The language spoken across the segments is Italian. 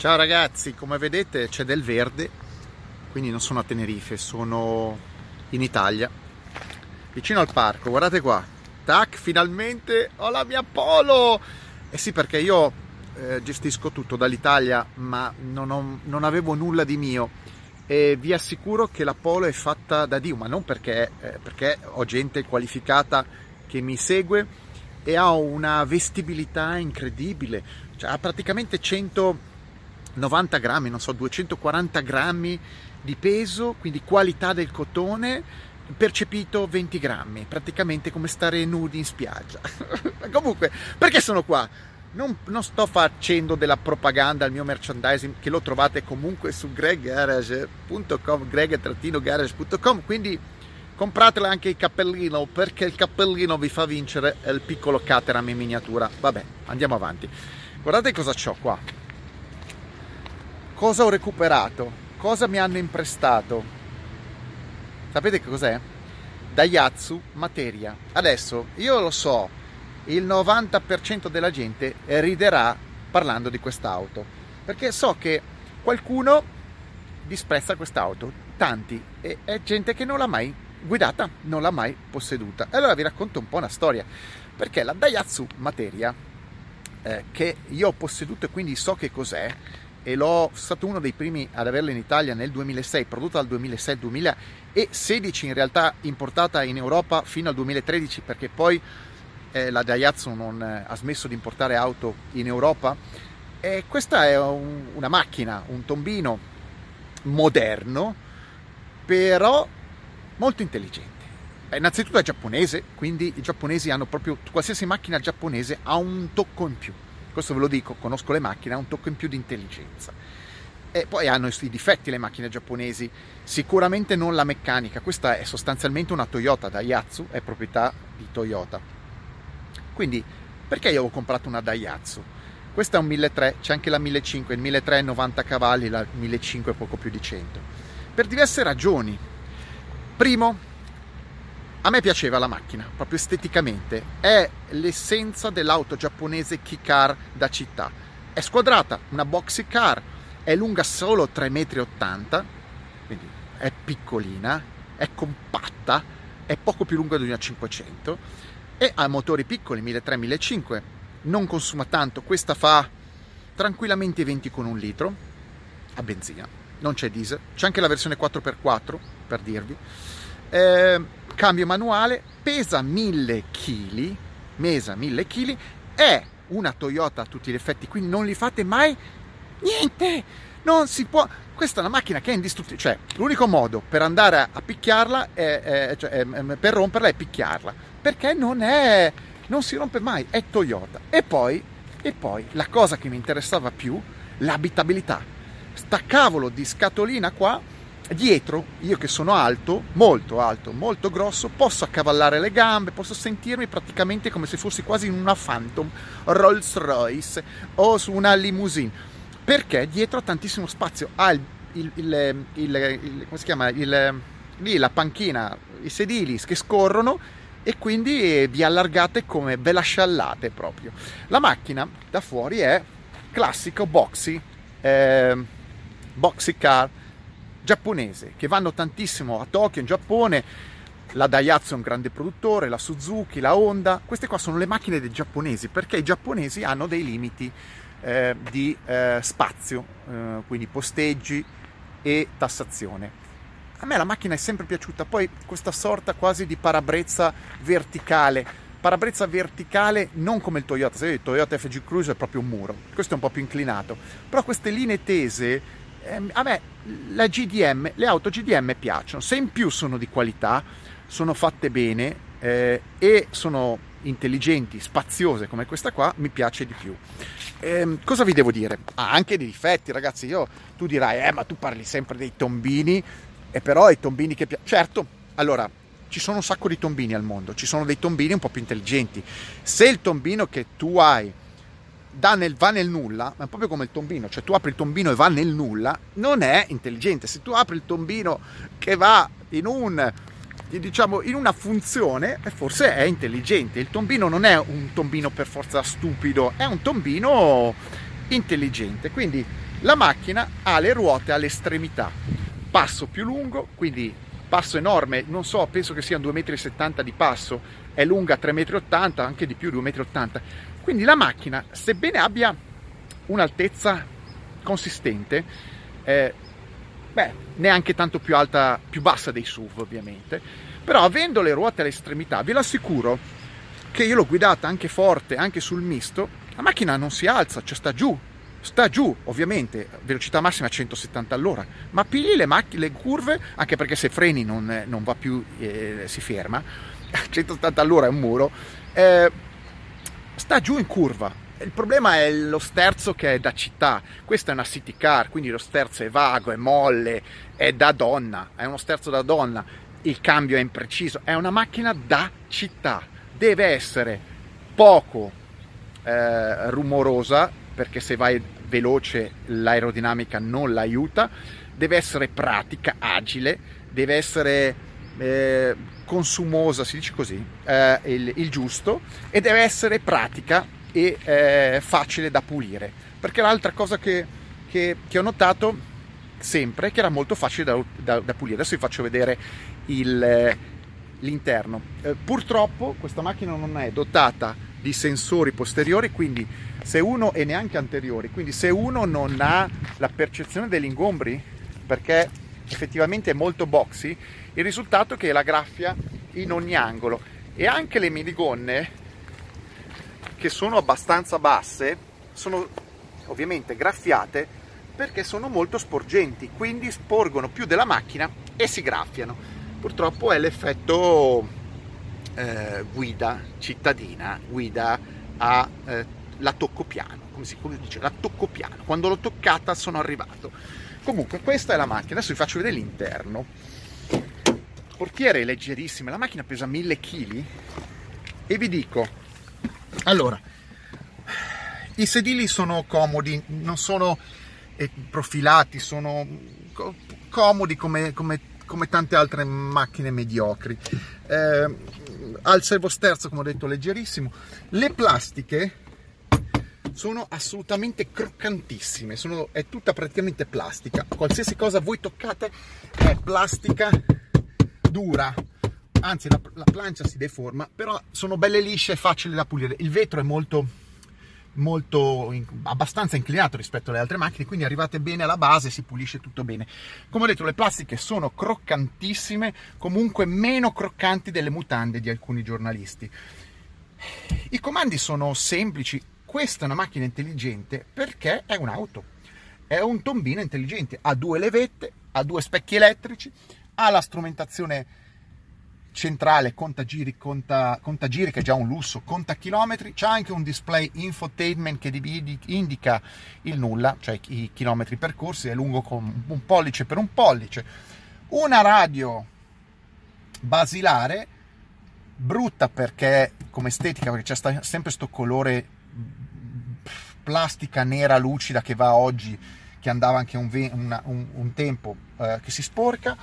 Ciao ragazzi, come vedete c'è del verde, quindi non sono a Tenerife, sono in Italia, vicino al parco, guardate qua, tac, finalmente ho la mia polo! Eh sì, perché io eh, gestisco tutto dall'Italia, ma non, ho, non, avevo nulla di mio. E vi assicuro che la polo è fatta da Dio, ma non perché, eh, perché ho gente qualificata che mi segue e ha una vestibilità incredibile, cioè ha praticamente 100 90 grammi, non so, 240 grammi di peso, quindi qualità del cotone, percepito 20 grammi, praticamente come stare nudi in spiaggia. Comunque, perché sono qua? Non, non, sto facendo della propaganda al mio merchandising che lo trovate comunque su greggarage.com, greg-garage.com, quindi compratela anche il cappellino perché il cappellino vi fa vincere il piccolo Caterham in miniatura. Vabbè, andiamo avanti. Guardate cosa ho qua cosa ho recuperato, cosa mi hanno imprestato. Sapete che cos'è? Daihatsu Materia. Adesso io lo so, il 90% della gente riderà parlando di quest'auto, perché so che qualcuno disprezza quest'auto, tanti, e è gente che non l'ha mai guidata, non l'ha mai posseduta. Allora vi racconto un po' una storia, perché la Daihatsu Materia, eh, che io ho posseduto e quindi so che cos'è, e l'ho stato uno dei primi ad averla in Italia nel 2006, prodotta dal 2006 al 2016, in realtà importata in Europa fino al 2013 perché poi eh, la Daihatsu non eh, ha smesso di importare auto in Europa. E questa è un, una macchina, un tombino moderno, però molto intelligente. Innanzitutto è giapponese, quindi i giapponesi hanno proprio qualsiasi macchina giapponese ha un tocco in più questo ve lo dico, conosco le macchine, ha un tocco in più di intelligenza. E poi hanno i difetti le macchine giapponesi, sicuramente non la meccanica, questa è sostanzialmente una Toyota Daihatsu, è proprietà di Toyota. Quindi, perché io avevo comprato una Daihatsu? Questa è un 1300, c'è anche la 1500, il 1300 è 90 cavalli, la 1500 è poco più di 100. Per diverse ragioni. Primo, a me piaceva la macchina, proprio esteticamente. È l'essenza dell'auto giapponese Kikar da città. È squadrata, una boxy car, è lunga solo 3,80 m, quindi è piccolina, è compatta, è poco più lunga di una 500 e ha motori piccoli, 1300-1500, non consuma tanto. Questa fa tranquillamente i 20 con un litro a benzina, non c'è diesel. C'è anche la versione 4x4, per dirvi. Eh, cambio manuale, pesa 1000 kg, mesa 1000 kg, è una Toyota a tutti gli effetti, quindi non li fate mai niente, non si può, questa è una macchina che è indistruttibile, cioè l'unico modo per andare a picchiarla, è, è, cioè, è, per romperla è picchiarla, perché non è, non si rompe mai, è Toyota. E poi, e poi la cosa che mi interessava più, l'abitabilità. Sta cavolo di scatolina qua dietro, io che sono alto, molto alto, molto grosso, posso accavallare le gambe, posso sentirmi praticamente come se fossi quasi in una Phantom Rolls Royce o su una limousine, perché dietro ha tantissimo spazio, ha il, il, il, il come si chiama, lì la panchina, i sedili che scorrono e quindi vi allargate come ve la sciallate proprio. La macchina da fuori è classico boxy, eh, boxy car, giapponese che vanno tantissimo a Tokyo, in Giappone. La Daihatsu è un grande produttore, la Suzuki, la Honda. Queste qua sono le macchine dei giapponesi perché i giapponesi hanno dei limiti eh, di eh, spazio, eh, quindi posteggi e tassazione. A me la macchina è sempre piaciuta, poi questa sorta quasi di parabrezza verticale, parabrezza verticale non come il Toyota, se il Toyota FG Cruise è proprio un muro, questo è un po' più inclinato, però queste linee tese eh, a me la GDM, le auto GDM piacciono, se in più sono di qualità, sono fatte bene eh, e sono intelligenti, spaziose come questa qua, mi piace di più. Eh, cosa vi devo dire? Ha anche dei difetti, ragazzi. Io, tu dirai, eh, ma tu parli sempre dei tombini, e però i tombini che piacciono. Certo, allora, ci sono un sacco di tombini al mondo, ci sono dei tombini un po' più intelligenti. Se il tombino che tu hai nel, va nel nulla, ma proprio come il tombino, cioè tu apri il tombino e va nel nulla, non è intelligente. Se tu apri il tombino che va in un diciamo in una funzione forse è intelligente il tombino non è un tombino per forza stupido è un tombino intelligente quindi La macchina ha le ruote all'estremità, passo più lungo, quindi passo enorme, non so, penso che siano 2,70 m di passo, è lunga 3,80 m, anche di più, 2,80 m. Quindi la macchina, sebbene abbia un'altezza consistente, eh, beh, neanche tanto più alta, più bassa dei SUV ovviamente, però avendo le ruote all'estremità, vi assicuro che io l'ho guidata anche forte, anche sul misto, la macchina non si alza, cioè sta giù, sta giù, ovviamente, velocità massima a 170 all'ora, ma pigli le, mac- le curve, anche perché se freni non, non va più, eh, si ferma, a 170 all'ora è un muro, eh, sta giù in curva. Il problema è lo sterzo che è da città, questa è una city car, quindi lo sterzo è vago, è molle, è da donna, è uno sterzo da donna, il cambio è impreciso, è una macchina da città, deve essere poco eh, rumorosa, perché se vai veloce l'aerodinamica non l'aiuta, deve essere pratica, agile, deve essere eh, consumosa, si dice così, eh, il, il, giusto, e deve essere pratica e eh, facile da pulire. Perché l'altra cosa che, che, che, ho notato sempre è che era molto facile da, da, da pulire. Adesso vi faccio vedere il, l'interno. Eh, purtroppo questa macchina non è dotata di sensori posteriori, quindi se uno e neanche anteriori, quindi se uno non ha la percezione degli ingombri, perché effettivamente è molto boxy, il risultato è che la graffia in ogni angolo e anche le minigonne che sono abbastanza basse sono ovviamente graffiate perché sono molto sporgenti, quindi sporgono più della macchina e si graffiano. Purtroppo è l'effetto eh, guida cittadina, guida a eh, la tocco piano, come si dice, la tocco piano, quando l'ho toccata sono arrivato. Comunque questa è la macchina, adesso vi faccio vedere l'interno. Portiere leggerissima, la macchina pesa 1000 kg e vi dico, allora, i sedili sono comodi, non sono eh, profilati, sono comodi come, come, come tante altre macchine mediocri. Eh, al servosterzo, come ho detto, leggerissimo. Le plastiche sono assolutamente croccantissime, sono, è tutta praticamente plastica. Qualsiasi cosa voi toccate è plastica dura, anzi la, la plancia si deforma, però sono belle lisce e facili da pulire. Il vetro è molto, molto abbastanza inclinato rispetto alle altre macchine, quindi arrivate bene alla base, si pulisce tutto bene. Come ho detto, le plastiche sono croccantissime, comunque meno croccanti delle mutande di alcuni giornalisti. I comandi sono semplici, questa è una macchina intelligente perché è un'auto, è un tombino intelligente, ha due levette, ha due specchi elettrici, ha la strumentazione centrale, conta giri, conta, conta giri che è già un lusso, conta chilometri, c'è anche un display infotainment che indica il nulla, cioè i chilometri percorsi, è lungo con un pollice per un pollice, una radio basilare, brutta perché come estetica, perché c'è sempre questo colore plastica nera lucida che va oggi, che andava anche un, una, un, un tempo, eh, che si sporca.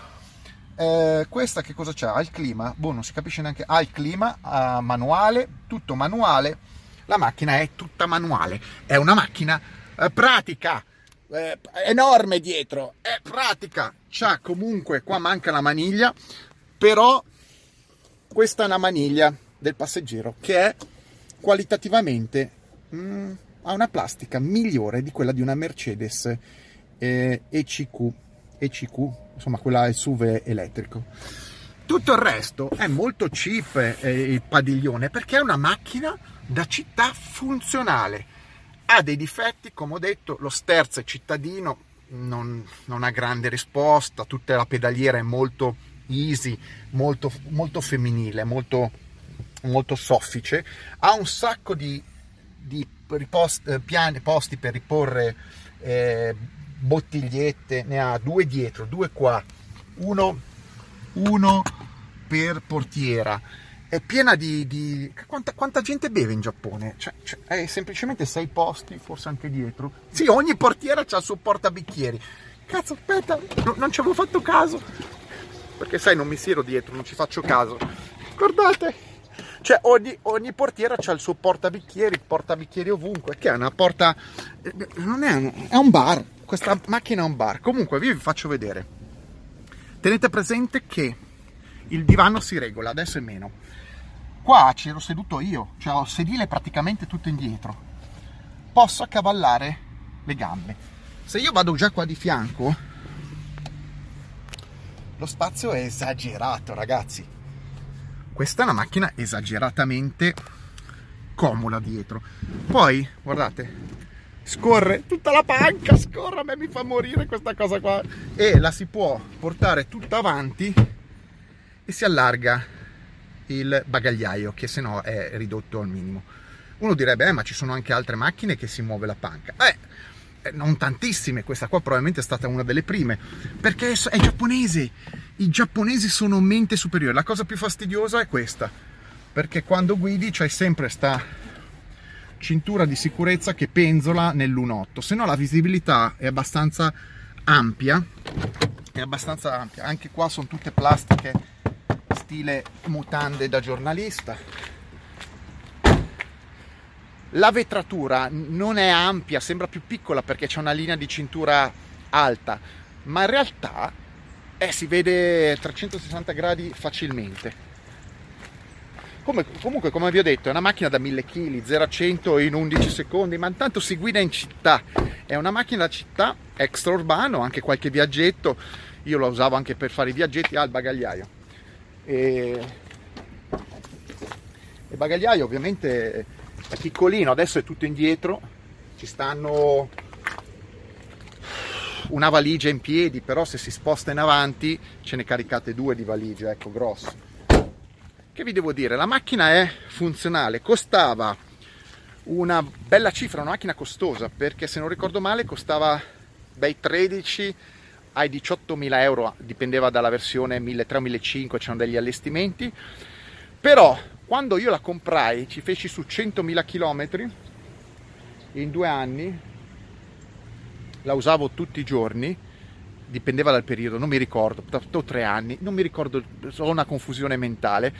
Eh, questa che cosa c'ha? Ha il clima, boh, non si capisce neanche. Ha il clima ha manuale, tutto manuale. La macchina è tutta manuale, è una macchina eh, pratica, eh, enorme dietro, è pratica. C'ha comunque, qua manca la maniglia, però questa è una maniglia del passeggero che è qualitativamente mm, ha una plastica migliore di quella di una Mercedes eh, ECQ, ECQ, insomma quella SUV elettrico. Tutto il resto è molto cheap eh, il padiglione perché è una macchina da città funzionale. Ha dei difetti, come ho detto, lo sterzo è cittadino, non, non ha grande risposta, tutta la pedaliera è molto easy, molto, molto femminile, molto, molto soffice, ha un sacco di, di ripost, eh, piani, posti per riporre eh, bottigliette, ne ha due dietro, due qua, uno, uno per portiera. È piena di... di... Quanta, quanta, gente beve in Giappone? Cioè, cioè, è semplicemente sei posti, forse anche dietro. Sì, ogni portiera ha il suo portabicchieri. Cazzo, aspetta, no, non ci avevo fatto caso. Perché sai, non mi siero dietro, non ci faccio caso. Guardate, cioè ogni, ogni portiera ha il suo portabicchieri, portabicchieri ovunque, che è una porta... non è è un bar, questa macchina è un bar. Comunque vi faccio vedere. Tenete presente che il divano si regola, adesso è meno. Qua ci ero seduto io, cioè ho sedile praticamente tutto indietro. Posso accavallare le gambe. Se io vado già qua di fianco, lo spazio è esagerato, ragazzi. Questa è una macchina esageratamente comoda dietro. Poi, guardate, scorre tutta la panca, scorre, a me mi fa morire questa cosa qua. E la si può portare tutta avanti e si allarga il bagagliaio, che se no è ridotto al minimo. Uno direbbe, eh, ma ci sono anche altre macchine che si muove la panca. Eh, non tantissime, questa qua probabilmente è stata una delle prime, perché è giapponese. I giapponesi sono mente superiore. La cosa più fastidiosa è questa, perché quando guidi c'hai sempre sta cintura di sicurezza che penzola nell'1.8, se no la visibilità è abbastanza ampia, è abbastanza ampia, anche qua sono tutte plastiche stile mutande da giornalista. La vetratura non è ampia, sembra più piccola perché c'è una linea di cintura alta, ma in realtà eh, si vede 360 gradi facilmente come, comunque, come vi ho detto, è una macchina da 1000 kg, 0 a 100 in 11 secondi, ma intanto si guida in città. È una macchina da città, extraurbano, anche qualche viaggetto. Io la usavo anche per fare i viaggetti al bagagliaio. E... Il bagagliaio ovviamente è piccolino, adesso è tutto indietro, ci stanno una valigia in piedi, però se si sposta in avanti ce ne caricate due di valigia, ecco, grosso che vi devo dire? La macchina è funzionale, costava una bella cifra, una macchina costosa, perché se non ricordo male costava dai 13 ai 18.000 euro, dipendeva dalla versione 1300-1500, c'erano degli allestimenti, però quando io la comprai ci feci su 100.000 km in due anni, la usavo tutti i giorni, dipendeva dal periodo, non mi ricordo, o tre anni, non mi ricordo, ho una confusione mentale.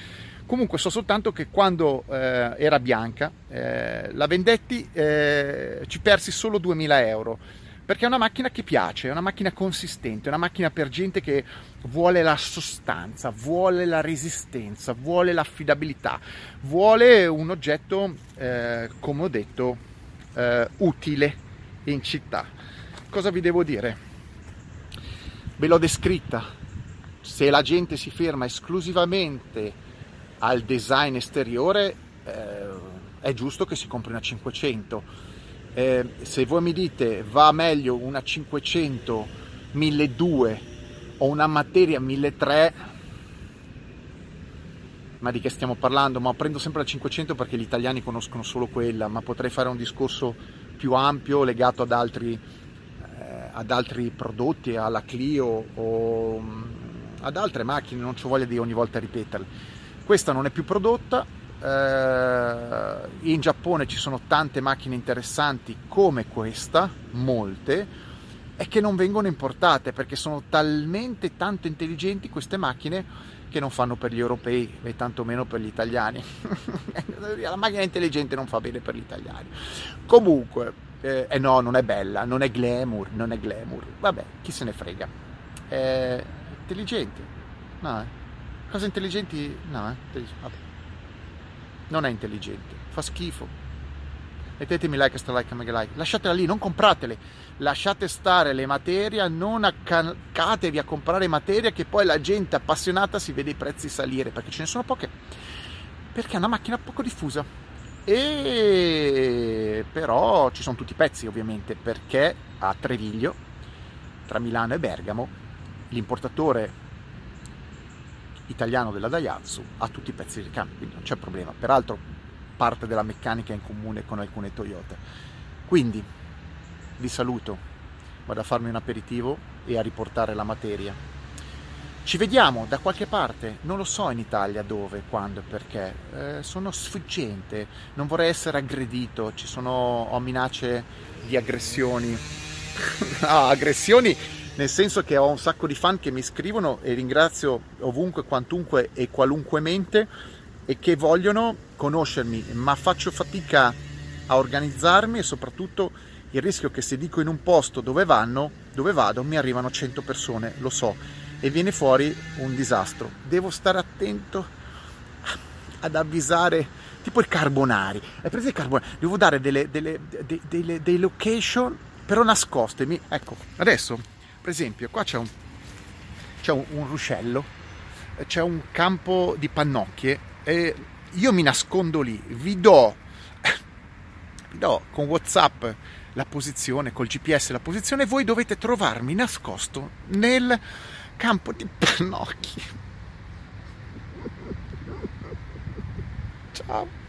Comunque so soltanto che quando eh, era bianca eh, la vendetti, eh, ci persi solo 2000 euro, perché è una macchina che piace, è una macchina consistente, è una macchina per gente che vuole la sostanza, vuole la resistenza, vuole l'affidabilità, vuole un oggetto, eh, come ho detto, eh, utile in città. Cosa vi devo dire? ve l'ho descritta. Se la gente si ferma esclusivamente al design esteriore, eh, è giusto che si compri una 500. Eh, se voi mi dite va meglio una 500 1200 o una materia 1300, ma di che stiamo parlando? Ma prendo sempre la 500 perché gli italiani conoscono solo quella, ma potrei fare un discorso più ampio legato ad altri ad altri prodotti, alla Clio o mm, ad altre macchine, non ho voglia di ogni volta ripeterle. Questa non è più prodotta, eh, in Giappone ci sono tante macchine interessanti come questa, molte, e che non vengono importate perché sono talmente tanto intelligenti queste macchine che non fanno per gli europei e tantomeno per gli italiani. La macchina intelligente non fa bene per gli italiani. Comunque, eh, eh, no, non è bella, non è glamour, non è glamour. Vabbè, chi se ne frega. È intelligente. No, eh. Cose intelligenti? No, eh. Vabbè. Non è intelligente, fa schifo. Mettetemi like, sta like, mega like. Lasciatela lì, non compratele. Lasciate stare le materie, non accacatevi a comprare materia che poi la gente appassionata si vede i prezzi salire, perché ce ne sono poche. Perché è una macchina poco diffusa e però ci sono tutti i pezzi ovviamente perché a Treviglio tra Milano e Bergamo l'importatore italiano della Daihatsu ha tutti i pezzi del cambio quindi non c'è problema peraltro parte della meccanica è in comune con alcune Toyota quindi vi saluto vado a farmi un aperitivo e a riportare la materia ci vediamo da qualche parte, non lo so in Italia dove, quando e perché. Eh, sono sfuggente, non vorrei essere aggredito, ci sono ho minacce di aggressioni. ah, aggressioni nel senso che ho un sacco di fan che mi scrivono e ringrazio ovunque, quantunque e qualunque mente e che vogliono conoscermi, ma faccio fatica a organizzarmi e soprattutto Il rischio che se dico in un posto dove vanno, dove vado, mi arrivano 100 persone, lo so, e viene fuori un disastro. Devo stare attento ad avvisare, tipo il carbonari. Hai preso il carbonari? Devo dare delle, delle, delle, delle, location però nascoste. Mi... Ecco, adesso, per esempio, qua c'è un, c'è un, un ruscello, c'è un campo di pannocchie e io mi nascondo lì, vi do, vi do con Whatsapp la posizione, col GPS la posizione, voi dovete trovarmi nascosto nel campo di pannocchie. Ciao.